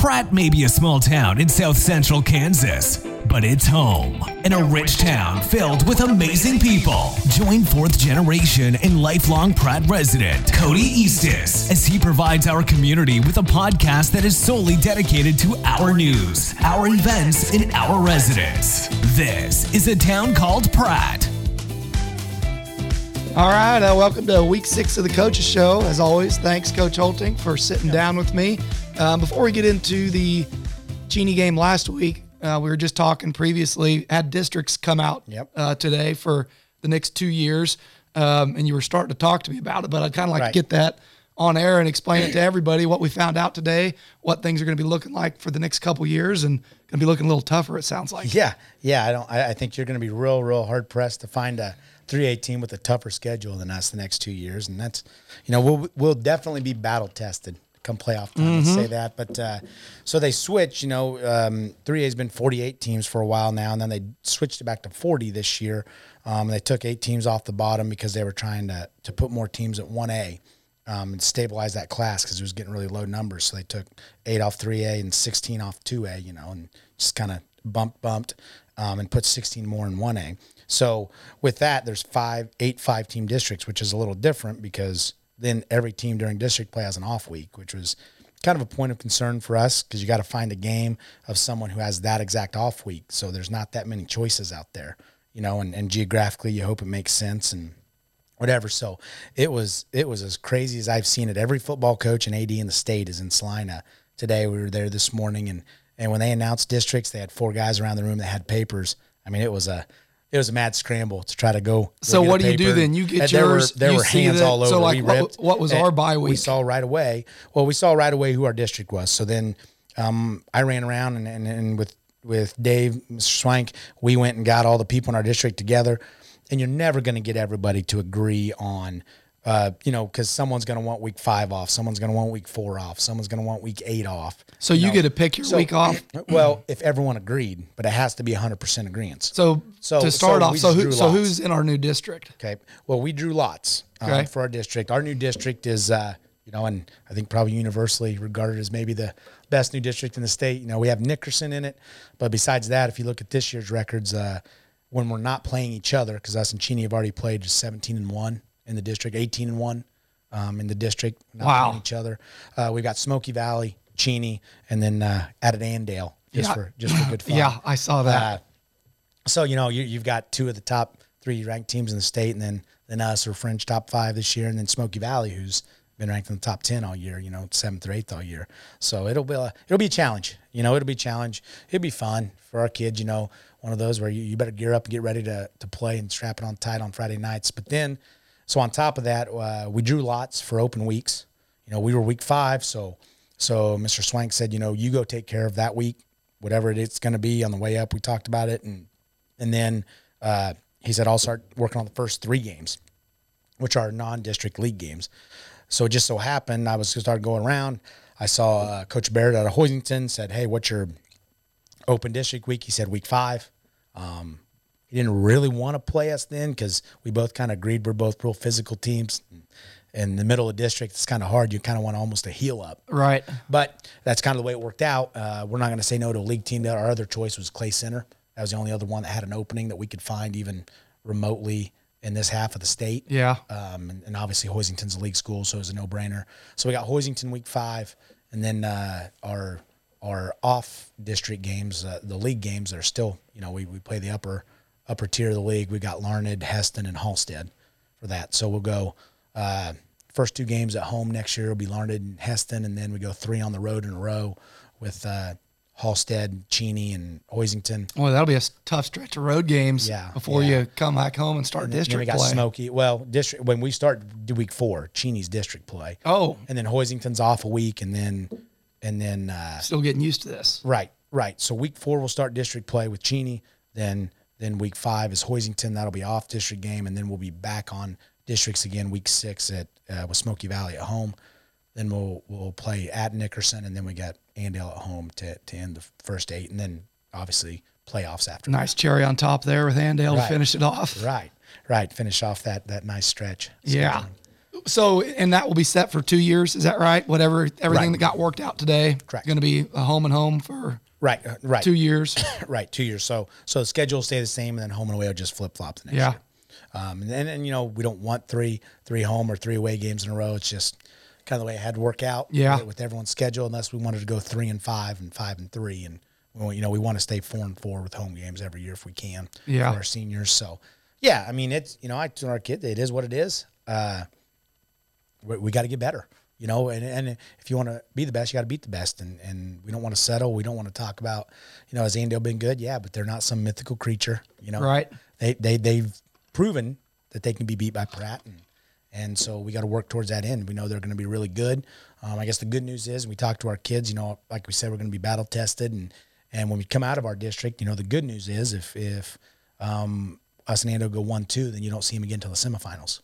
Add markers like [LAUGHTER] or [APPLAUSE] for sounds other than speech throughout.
Pratt may be a small town in south central Kansas, but it's home and a rich town filled with amazing people. Join fourth generation and lifelong Pratt resident Cody Eastis as he provides our community with a podcast that is solely dedicated to our news, our events, and our residents. This is a town called Pratt. All right, uh, welcome to week six of the Coaches Show. As always, thanks, Coach Hoelting, for sitting down with me. Um, before we get into the Cheney game last week, uh, we were just talking previously, had districts come out Yep. uh, today for the next two years, um, and you were starting to talk to me about it, but I'd kind of like Right. to get that on air and explain it to everybody what we found out today, what things are going to be looking like for the next couple years, and going to be looking a little tougher, it sounds like. Yeah, yeah. I don't. I, I think you're going to be real, real hard pressed to find a 3A team with a tougher schedule than us the next two years, and that's, you know, we'll we'll definitely be battle tested come playoff time. Let's say that. But uh, so they switch. You know, um, 3A has been 48 teams for a while now, and then they switched it back to 40 this year. Um, they took eight teams off the bottom because they were trying to to put more teams at 1A. Um, and stabilize that class because it was getting really low numbers. So they took eight off 3A and 16 off 2A, you know, and just kind of bumped, bumped, um, and put 16 more in 1A. So with that, there's five, eight five team districts, which is a little different because then every team during district play has an off week, which was kind of a point of concern for us because you got to find a game of someone who has that exact off week. So there's not that many choices out there, you know, and, and geographically you hope it makes sense and whatever. So it was it was as crazy as I've seen it. Every football coach and AD in the state is in Salina today. We were there this morning, and and when they announced districts, they had four guys around the room that had papers. I mean, it was a it was a mad scramble to try to go. So what do you do then? You get And there yours, Were, there were hands that- all over. so, like, we what- what was our bye We saw right away. Well, we saw right away who our district was. So then um, I ran around and, and, and with with Dave, Mr. Swank, we went and got all the people in our district together. And you're never going to get everybody to agree on, uh, you know, because someone's going to want week five off, someone's going to want week four off, someone's going to want week eight off. So you know. get to pick your So- week off. [CLEARS THROAT] Well, if everyone agreed, but it has to be 100% agreement. So, So- to start so off, so who, so lots. who's in our new district? Okay. Well, we drew lots um, Okay. for our district. Our new district is, uh, you know, and I think probably universally regarded as maybe the best new district in the state. You know, we have Nickerson in it, but besides that, if you look at this year's records, uh, when we're not playing each other, because us and Cheney have already played just 17 and one in the district, 18 and one um, in the district, not Wow. each other. Uh, we got Smoky Valley, Cheney, and then uh, added Andale just Yeah. for just for good [LAUGHS] fun. Yeah, I saw that. Uh, so you know you, you've got two of the top three ranked teams in the state, and then then us are French top five this year, and then Smoky Valley, who's been ranked in the top ten all year, you know, seventh or eighth all year. So it'll be a, it'll be a challenge. You know, it'll be a challenge. It'll be fun for our kids. You know, one of those where you, you better gear up and get ready to to play and strap it on tight on Friday nights. But then, so on top of that, uh, we drew lots for open weeks. You know, we were week five, so so Mr. Swank said, you know, you go take care of that week, whatever it's going to be on the way up. We talked about it, and and then uh, he said, I'll start working on the first three games, which are non-district league games. So it just so happened I was started going around. I saw uh, Coach Barrett out of Hoisington said, "Hey, what's your open district week?" He said, "Week five. Um, he didn't really want to play us then because we both kind of agreed we're both real physical teams. In the middle of district, it's kind of hard. You kind of want almost a heel up. Right. But that's kind of the way it worked out. Uh, we're not going to say no to a league team. Our other choice was Clay Center. That was the only other one that had an opening that we could find even remotely in this half of the state. Yeah. Um, and, and obviously Hoisington's a league school, so it was a no-brainer. So we got Hoisington week five, and then uh, our our off district games, uh, the league games that are still, you know, we, we play the upper upper tier of the league. We got Larned, Hesston, and Halstead for that. So we'll go uh, first two games at home next year will be Larned and Hesston, and then we go three on the road in a row with uh, Halstead, Cheney, and Hoisington. Well, that'll be a tough stretch of road games Yeah, before yeah. you come back home and start And then we district got play. Smoky. Well, district when we start week four, Cheney's district play. Oh. and then Hoisington's off a week, and then and then uh, Still getting used to this. right, right. So week four we'll start district play with Cheney. Then then week five is Hoisington. That'll be off district game, and then we'll be back on districts again week six at uh, with Smoky Valley at home. Then we'll we'll play at Nickerson, and then we got Andale at home to to end the first eight, and then obviously playoffs after. Nice cherry on top there with Andale to finish it off. Right, right. Finish off that that nice stretch. Yeah. So, and that will be set for two years. Is that right? Whatever, everything Right. that got worked out today, Correct. Going to be a home and home for Right, uh, right, two years. [COUGHS] right, two years. So so the schedule will stay the same, and then home and away will just flip flop the next Yeah. year. Um, and then and, you know we don't want three three home or three away games in a row. It's just kind of the way it had to work out. Yeah. with, everyone's schedule, unless we wanted to go three and five and five and three, and well, you know we want to stay four and four with home games every year if we can. Yeah. for our seniors. So yeah, I mean it's you know I tell our kid it is what it is. Uh, we, we got to get better. You know, and, and if you want to be the best, you got to beat the best. And, and we don't want to settle. We don't want to talk about, you know, has Andale been good? Yeah, but they're not some mythical creature. You know, Right. They they they've proven that they can be beat by Pratt, and and so we got to work towards that end. We know they're going to be really good. Um, I guess the good news is we talk to our kids. You know, like we said, we're going to be battle tested, and and when we come out of our district, you know, the good news is if if um, us and Ando go one two, then you don't see them again until the semifinals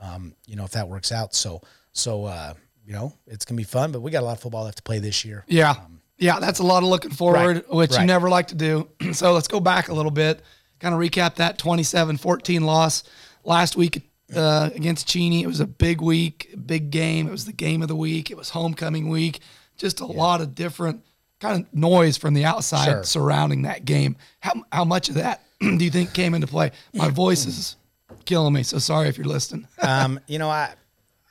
um, you know, if that works out. So, so, uh, you know, it's going to be fun, but we got a lot of football left to play this year. Yeah. yeah, that's a lot of looking forward, Right, which you never like to do. [CLEARS THROAT] so let's go back a little bit, kind of recap that 27 14 loss last week uh, against Cheney. It was a big week, big game. It was the game of the week, it was homecoming week. Just a lot of different kind of noise from the outside Sure. surrounding that game. How, how much of that [CLEARS THROAT] do you think came into play? My [CLEARS THROAT] voice is killing me, so sorry if you're listening. [LAUGHS] um, you know, I,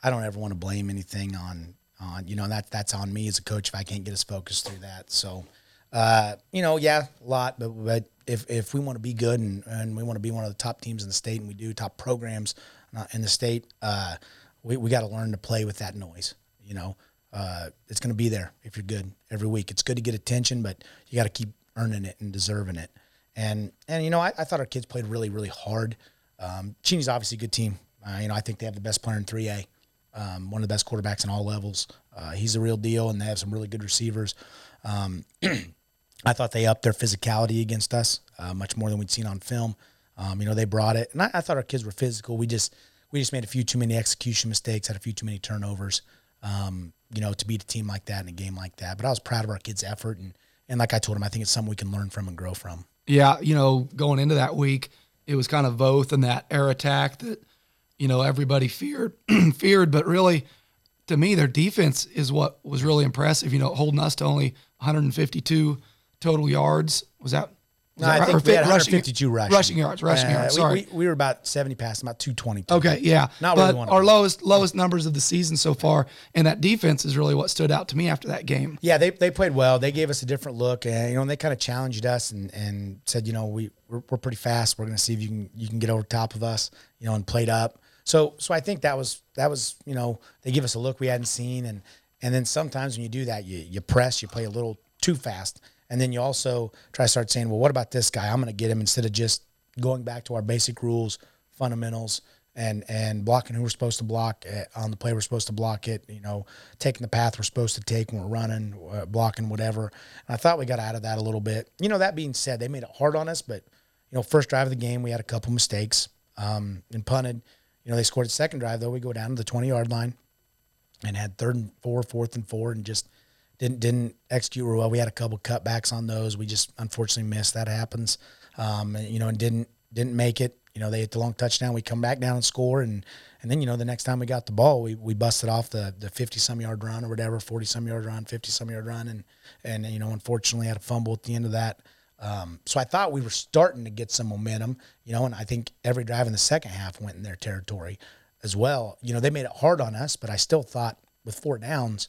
I don't ever want to blame anything on, on, you know, that that's on me as a coach if I can't get us focused through that. So, uh, you know, yeah, a lot, but, but if, if we want to be good and, and we want to be one of the top teams in the state and we do top programs uh, in the state, uh, we, we got to learn to play with that noise, you know, uh, it's going to be there if you're good every week. It's good to get attention, but you got to keep earning it and deserving it. And, and, you know, I, I thought our kids played really, really hard. Um, Cheney's obviously a good team. Uh, you know, I think they have the best player in 3A, um, one of the best quarterbacks in all levels. Uh, he's a real deal, and they have some really good receivers. Um, [CLEARS THROAT] I thought they upped their physicality against us uh, much more than we'd seen on film. Um, you know, they brought it, and I, I thought our kids were physical. We just we just made a few too many execution mistakes, had a few too many turnovers. Um, you know, to beat a team like that in a game like that. But I was proud of our kids' effort, and and like I told them, I think it's something we can learn from and grow from. Yeah, you know, going into that week, it was kind of both in that air attack that, you know, everybody feared [CLEARS THROAT] feared, but really to me their defense is what was really impressive, you know, holding us to only 152 total yards. Was that was No, that I right? think Or we had 152 rushing. Rushing yards, rushing Uh, yards. we- Sorry. We, we were about 70 passing, about 220. Okay, yeah. Not but our be. lowest lowest numbers of the season so far, and that defense is really what stood out to me after that game. Yeah, they, they played well. They gave us a different look, and you know, and they kind of challenged us and, and said, you know, we we're, we're pretty fast. We're going to see if you can you can get over top of us, you know, and played up. So so I think that was that was you know they give us a look we hadn't seen, and and then sometimes when you do that, you you press, you play a little too fast, and then you also try to start saying, well, what about this guy? I'm going to get him instead of just going back to our basic rules, fundamentals, and and blocking who we're supposed to block uh, on the play we're supposed to block it you know taking the path we're supposed to take when we're running uh, blocking whatever. And i thought we got out of that a little bit. You know that being said they made it hard on us but you know first drive of the game we had a couple mistakes um, and punted you know they scored the second drive though we go down to the 20 yard line and had third and four fourth and four and just didn't didn't execute well. We had a couple cutbacks on those. We just unfortunately missed. That happens, um, and, you know, and didn't didn't make it. You know, they hit the long touchdown. We come back down and score, and and then you know the next time we got the ball, we, we busted off the the fifty some yard run or whatever, forty some yard run, fifty some yard run, and and you know unfortunately had a fumble at the end of that. Um, so I thought we were starting to get some momentum, you know, and I think every drive in the second half went in their territory as well. You know, they made it hard on us, but I still thought with four downs,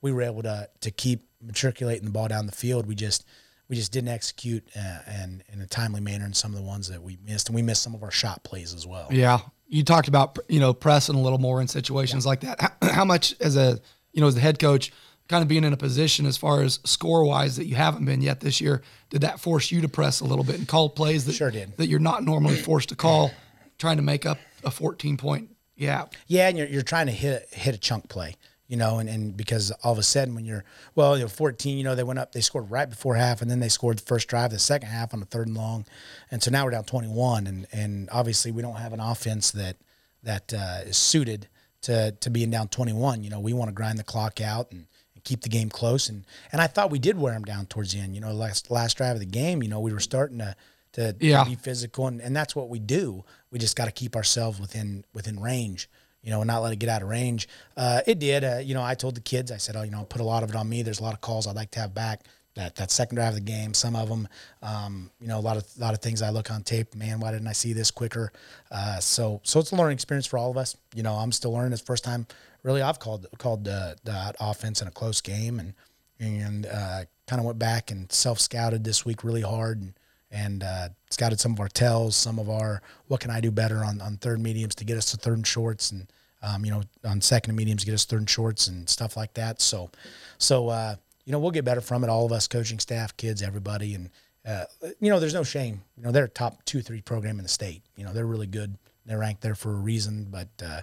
we were able to to keep matriculating the ball down the field. We just we just didn't execute uh, and in a timely manner in some of the ones that we missed, and we missed some of our shot plays as well. Yeah, you talked about you know pressing a little more in situations like that. How, [CLEARS THROAT] how much as a you know as the head coach, kind of being in a position as far as score wise that you haven't been yet this year, did that force you to press a little bit and call plays that Sure did. that you're not normally forced to call, trying to make up a 14 point gap? Yeah, and you're, you're trying to hit hit a chunk play, you know, and, and because all of a sudden when you're well, you know, 14, you know, they went up, they scored right before half, and then they scored the first drive, the second half on the third and long, and so now we're down 21, and and obviously we don't have an offense that that uh, is suited to to being down 21. You know, we want to grind the clock out and. Keep the game close, and and I thought we did wear them down towards the end. You know, last last drive of the game, you know, we were starting to to, to Yeah. be physical, and, and that's what we do. We just got to keep ourselves within within range, you know, and not let it get out of range. Uh, it did. Uh, you know, I told the kids, I said, oh, you know, put a lot of it on me. There's a lot of calls I'd like to have back. That, that second drive of the game, some of them, um, you know, a lot of a lot of things I look on tape. Man, why didn't I see this quicker? Uh, so so it's a learning experience for all of us. You know, I'm still learning. It's the first time really I've called called uh, that offense in a close game, and and uh, kind of went back and self scouted this week really hard and and uh, scouted some of our tells, some of our what can I do better on, on third mediums to get us to third and shorts, and um, you know on second and mediums get us third and shorts and stuff like that. So, so uh, you know we'll get better from it. All of us, coaching staff, kids, everybody, and uh, you know there's no shame. You know they're a top two three program in the state. You know they're really good. They're ranked there for a reason, but uh,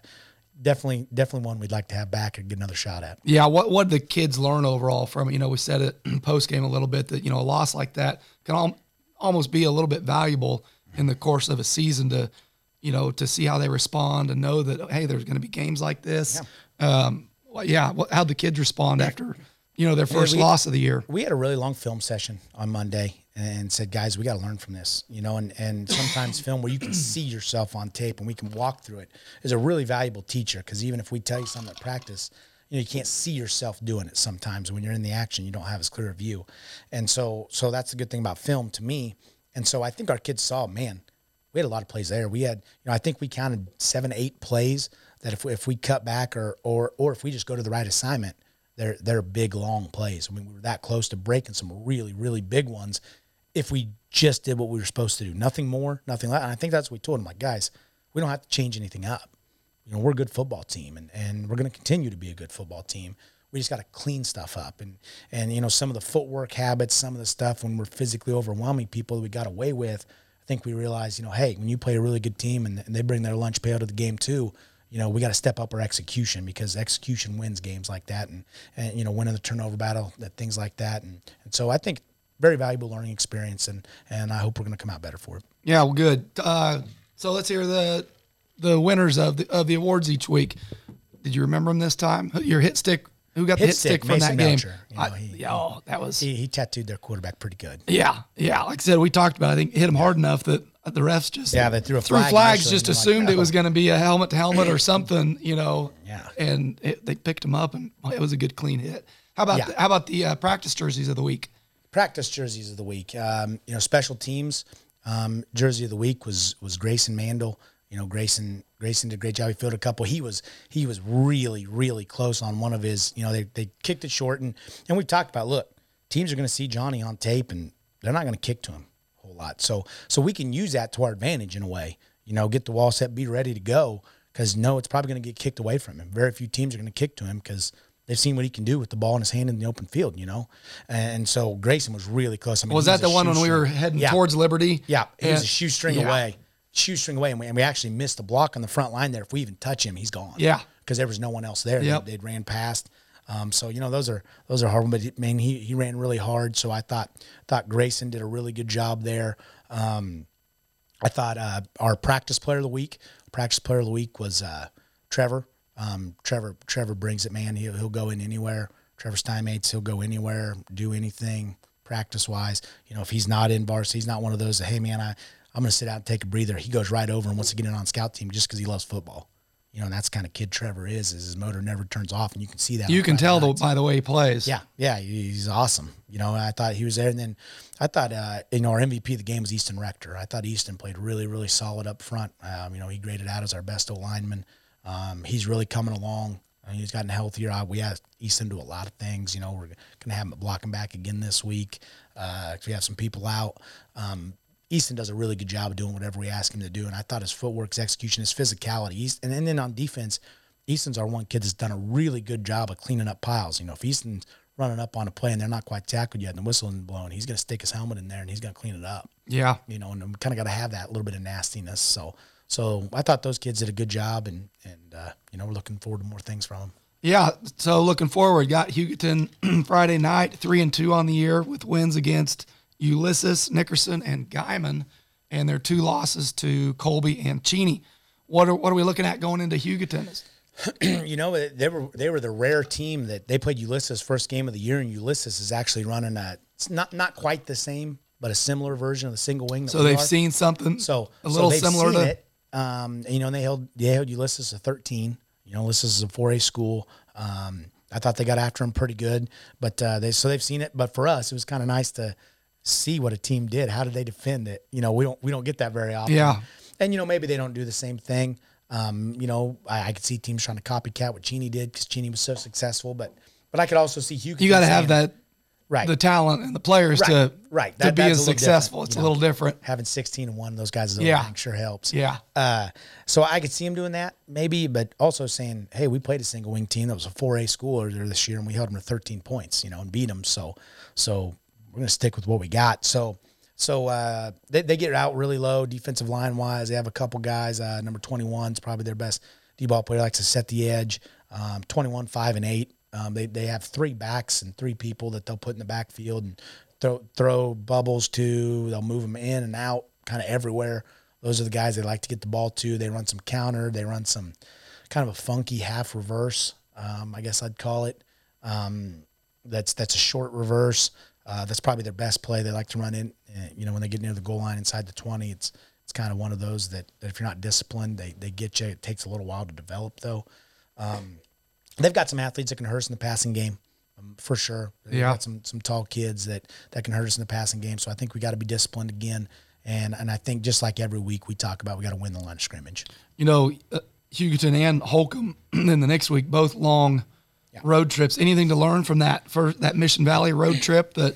definitely definitely one we'd like to have back and get another shot at. Yeah, what what did the kids learn overall from it? You know, we said it [CLEARS THROAT] post game a little bit that you know a loss like that can al- almost be a little bit valuable in the course of a season to you know to see how they respond and know that hey, there's going to be games like this. Yeah, um, well, yeah how'd the kids respond after you know their first we, loss of the year? We had a really long film session on Monday and said, guys, we got to learn from this, you know, and, and [LAUGHS] sometimes film where you can see yourself on tape and we can walk through it is a really valuable teacher. Cause even if we tell you something at practice, you know, you can't see yourself doing it sometimes when you're in the action, you don't have as clear a view. And so, so that's the good thing about film to me. And so I think our kids saw, man, we had a lot of plays there. We had, you know, I think we counted seven, eight plays that if we, if we cut back or, or, or if we just go to the right assignment, they're, they're big, long plays. I mean, we were that close to breaking some really, really big ones if we just did what we were supposed to do. Nothing more, nothing less. And I think that's what we told them. Like, guys, we don't have to change anything up. You know, we're a good football team and, and we're going to continue to be a good football team. We just got to clean stuff up. And, and, you know, some of the footwork habits, some of the stuff when we're physically overwhelming people that we got away with, I think we realized, you know, hey, when you play a really good team and, and they bring their lunch pail to the game too, you know, we got to step up our execution because execution wins games like that and, and you know, winning the turnover battle, that things like that. And, and so I think very valuable learning experience, and and I hope we're going to come out better for it. Yeah, well, good. Uh, so let's hear the the winners of the of the awards each week. Did you remember them this time? Your hit stick. Who got hit the hit stick, stick from Mason that Melcher, game? You know, I, he, yeah, oh, that was he, he, tattooed their quarterback pretty good. Yeah, yeah. Like I said, we talked about. It. I think hit him hard enough that the refs just yeah they threw a threw flag flags. Just assumed like, oh. it was going to be a helmet to helmet or something. You know. Yeah. And it, they picked him up, and it was a good clean hit. How about yeah. the, how about the uh, practice jerseys of the week? practice jerseys of the week. Um, you know, special teams um, jersey of the week was was Grayson Mandel. You know, Grayson Grayson did a great job. He filled a couple. He was he was really really close on one of his. You know, they they kicked it short, and and we talked about look, teams are going to see Johnny on tape, and they're not going to kick to him whole lot. So so we can use that to our advantage in a way. You know, get the wall set, be ready to go. Because no, it's probably going to get kicked away from him. Very few teams are going to kick to him because they've seen what he can do with the ball in his hand in the open field, you know. And so Grayson was really close. I mean, was that the one when we were heading yeah. towards Liberty? Yeah, he and, was a shoestring yeah. away, shoestring away, and we, and we, actually missed the block on the front line there. If we even touch him, he's gone. Yeah, because there was no one else there. Yep. They, would ran past. Um, so you know those are those are hard. But I mean, he he ran really hard. So I thought thought Grayson did a really good job there. Um, I thought uh, our practice player of the week, practice player of the week was uh, Trevor. Um, Trevor Trevor brings it, man. He'll, he'll go in anywhere. Trevor Steinmates, he'll go anywhere, do anything practice wise. You know, if he's not in varsity, he's not one of those hey, man, I, I'm going to sit out and take a breather. He goes right over and wants to get in on scout team just because he loves football. You know, and that's kind of kid Trevor is, is his motor never turns off. And you can see that. You can tell the, by the way he plays. Yeah. Yeah. He's awesome. You know, I thought he was there. And then I thought, uh, you know, our MVP of the game was Easton Rector. I thought Easton played really, really solid up front. Um, you know, he graded out as our best O lineman. Um, he's really coming along. Uh, he's gotten healthier. We asked Easton to do a lot of things. You know, we're going to have him blocking back again this week. Uh, we have some people out. Um, Easton does a really good job of doing whatever we ask him to do. And I thought his footwork, his execution, his physicality. And, then on defense, Easton's our one kid that's done a really good job of cleaning up piles. You know, if Easton's running up on a play and they're not quite tackled yet and the whistle isn't blowing, he's going to stick his helmet in there and he's going to clean it up. Yeah. You know, and we kind of got to have that little bit of nastiness. So, so I thought those kids did a good job, and and uh, you know we're looking forward to more things from them. Yeah, so looking forward. Got Hugoton [CLEARS THROAT] Friday night, three and two on the year with wins against Ulysses, Nickerson, and Guymon, and their two losses to Colby and Cheney. What are what are we looking at going into Hugoton? [CLEARS THROAT] you know, they were they were the rare team that they played Ulysses first game of the year, and Ulysses is actually running a it's not not quite the same, but a similar version of the single wing. so they've are. seen something. So a little so similar to it um, you know, and they held they held Ulysses to 13. You know, Ulysses is a 4A school. Um, I thought they got after him pretty good, but uh, they so they've seen it. But for us, it was kind of nice to see what a team did. How did they defend it? You know, we don't we don't get that very often. Yeah. and you know maybe they don't do the same thing. Um, you know, I, I could see teams trying to copycat what Cheney did because Cheney was so successful, but but I could also see Hugh. You got to have that right the talent and the players Right, to right. to be as successful. It's you a little different. having 16 and one those guys is Yeah. yeah. sure helps. Yeah. Uh, so I could see him doing that maybe, but also saying, hey, we played a single wing team that was a 4A school earlier this year and we held them to 13 points, you know, and beat them. So, so we're going to stick with what we got. So, so uh, they, they get out really low defensive line wise. They have a couple guys. Uh, number 21 is probably their best D ball player, likes to set the edge. Um, 21, 5, and 8. Um, they, they have three backs and three people that they'll put in the backfield and throw, throw bubbles to. They'll move them in and out kind of everywhere. Those are the guys they like to get the ball to. They run some counter. They run some kind of a funky half reverse, um, I guess I'd call it. Um, that's that's a short reverse. Uh, that's probably their best play. They like to run in. Uh, you know, when they get near the goal line inside the twenty, it's it's kind of one of those that, that if you're not disciplined, they they get you. It takes a little while to develop though. Um, they've got some athletes that can hurt us in the passing game, um, for sure. They've Yeah. got some some tall kids that that can hurt us in the passing game. So I think we got to be disciplined again. And and I think just like every week we talk about, we got to win the line of scrimmage. You know, uh, Hugoton and Holcomb [CLEARS THROAT] in the next week, both long road trips. Anything to learn from that for that Mission Valley road trip that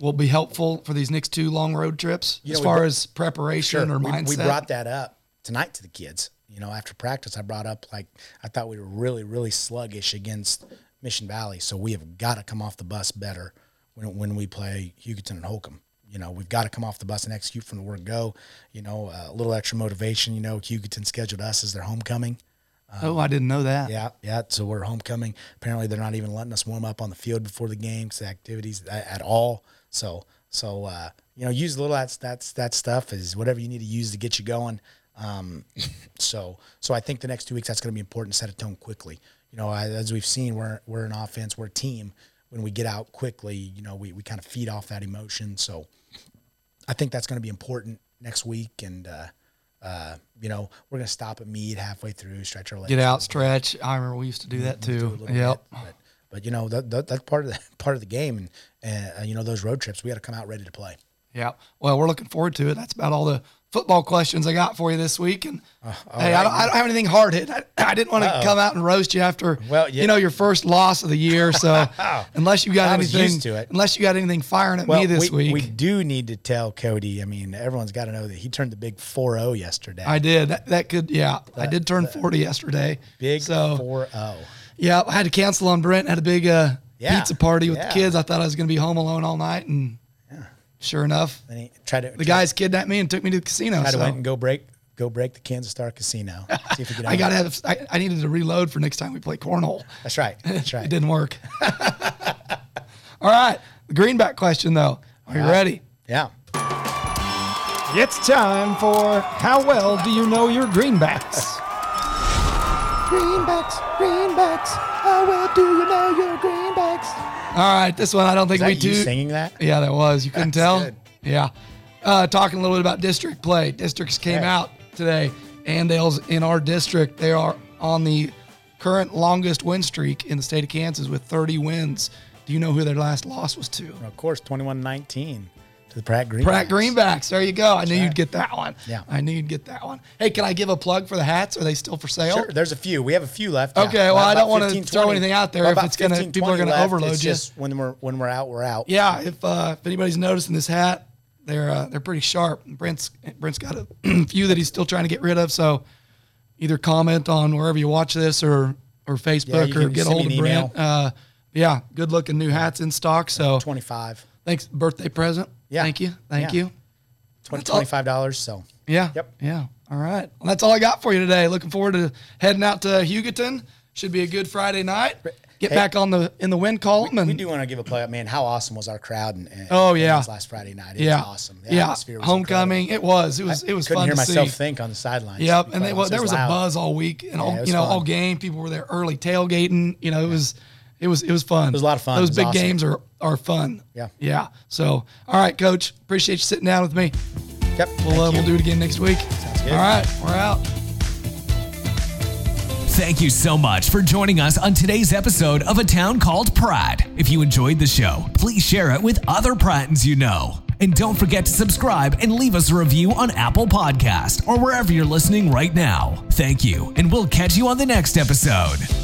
will be helpful for these next two long road trips You as know, far as preparation or we, mindset? we brought that up tonight to the kids. You know, after practice, I brought up like I thought we were really, really sluggish against Mission Valley, so we have got to come off the bus better when when we play Hugoton and Holcomb. You know, we've got to come off the bus and execute from the word go. You know, a little extra motivation. You know, Hugoton scheduled us as their homecoming. Oh, I didn't know that. Yeah, yeah. So we're homecoming. Apparently, they're not even letting us warm up on the field before the game, 'cause the activities at, at all. So, so uh, you know, use a little that's that's that stuff is whatever you need to use to get you going. Um, [LAUGHS] so, so I think the next two weeks that's going to be important to set a tone quickly. You know, as we've seen, we're we're an offense, we're a team. When we get out quickly, you know, we we kind of feed off that emotion. So, I think that's going to be important next week, and uh, uh, you know, we're going to stop at meet halfway through, stretch our legs, Get out, stretch. I remember we used to do that too. little Yep. bit, but, but you know that, that that's part of the [LAUGHS] part of the game, and uh, you know those road trips we got to come out ready to play. Yeah. Well, we're looking forward to it. That's about all the football questions I got for you this week. And Uh, hey, I, don't, I don't have anything hard hit. I, I didn't want to come out and roast you after, Well, yeah. you know, your first loss of the year. So [LAUGHS] unless you got anything, to it. unless you got anything firing at me this we, week, we do need to tell Cody. I mean, everyone's got to know that he turned the big 4-0 yesterday. I did. That, that could, yeah, I did turn 40 yesterday. big So 4-0. yeah, I had to cancel on Brent. Had a big uh, Yeah. pizza party with Yeah. the kids. I thought I was going to be home alone all night, and sure enough, Then he tried to the guys kidnapped me and took me to the casino. tried to so. went and go break go break the Kansas Star Casino. See if we could. [LAUGHS] I got to have. I, I needed to reload for next time we play cornhole. That's right. [LAUGHS] That's right. It didn't work. [LAUGHS] All right, the greenback question though. Are you ready? Yeah. It's time for How Well Do You Know Your Greenbacks? Greenbacks, greenbacks. How well do you know your greenbacks? All right, this one I don't think we do. singing that? Yeah, that was. You couldn't That's tell. good. Yeah. Uh, talking a little bit about district play. Districts came Yeah. out today. Andale's in our district. They are on the current longest win streak in the state of Kansas with 30 wins. Do you know who their last loss was to? Of course, 21-19 to the Pratt Greenbacks. Pratt Greenbacks. There you go. I knew right. you'd get that one. Yeah. I knew you'd get that one. Hey, can I give a plug for the hats? Are they still for sale? Sure, there's a few. We have a few left. Okay, well, About- I don't wanna throw anything out there if it's gonna- 15, people are gonna left. overload it's you. Just when we're when we're out, we're out. Yeah, if uh, if anybody's noticing this hat, they're uh, they're pretty sharp. Brent's Brent's got a [CLEARS THROAT] few that he's still trying to get rid of. So either comment on wherever you watch this or or Facebook you or get me hold of. Brent. Uh, yeah, good looking new hats in stock. So 25 thanks, birthday present. Yeah. thank you, thank Yeah. you. 20, That's all- $25. So Yeah. Yep. Yeah. All right. Well, that's all I got for you today. Looking forward to heading out to Hugoton. Should be a good Friday night. Get Hey, back on the in the wind column and we do want to give a play up, man. How awesome was our crowd? And, and Oh, yeah. last Friday night. It yeah, was awesome. The yeah, atmosphere was homecoming. incredible. It was. It was. It was Couldn't fun hear to myself see. think on the sidelines. Yep, and they, well, there was a buzz all week, and all you know, all game. People were there early tailgating. You know, it was, it was, it was fun. It was a lot of fun. Those big awesome. games are are fun. Yeah. yeah. So, all right, coach, appreciate you sitting down with me. Yep. We'll uh, we'll do it again next week. good. All right, we're out. Thank you so much for joining us on today's episode of A Town Called Pratt. If you enjoyed the show, please share it with other Prattons you know. And don't forget to subscribe and leave us a review on Apple Podcast or wherever you're listening right now. Thank you, and we'll catch you on the next episode.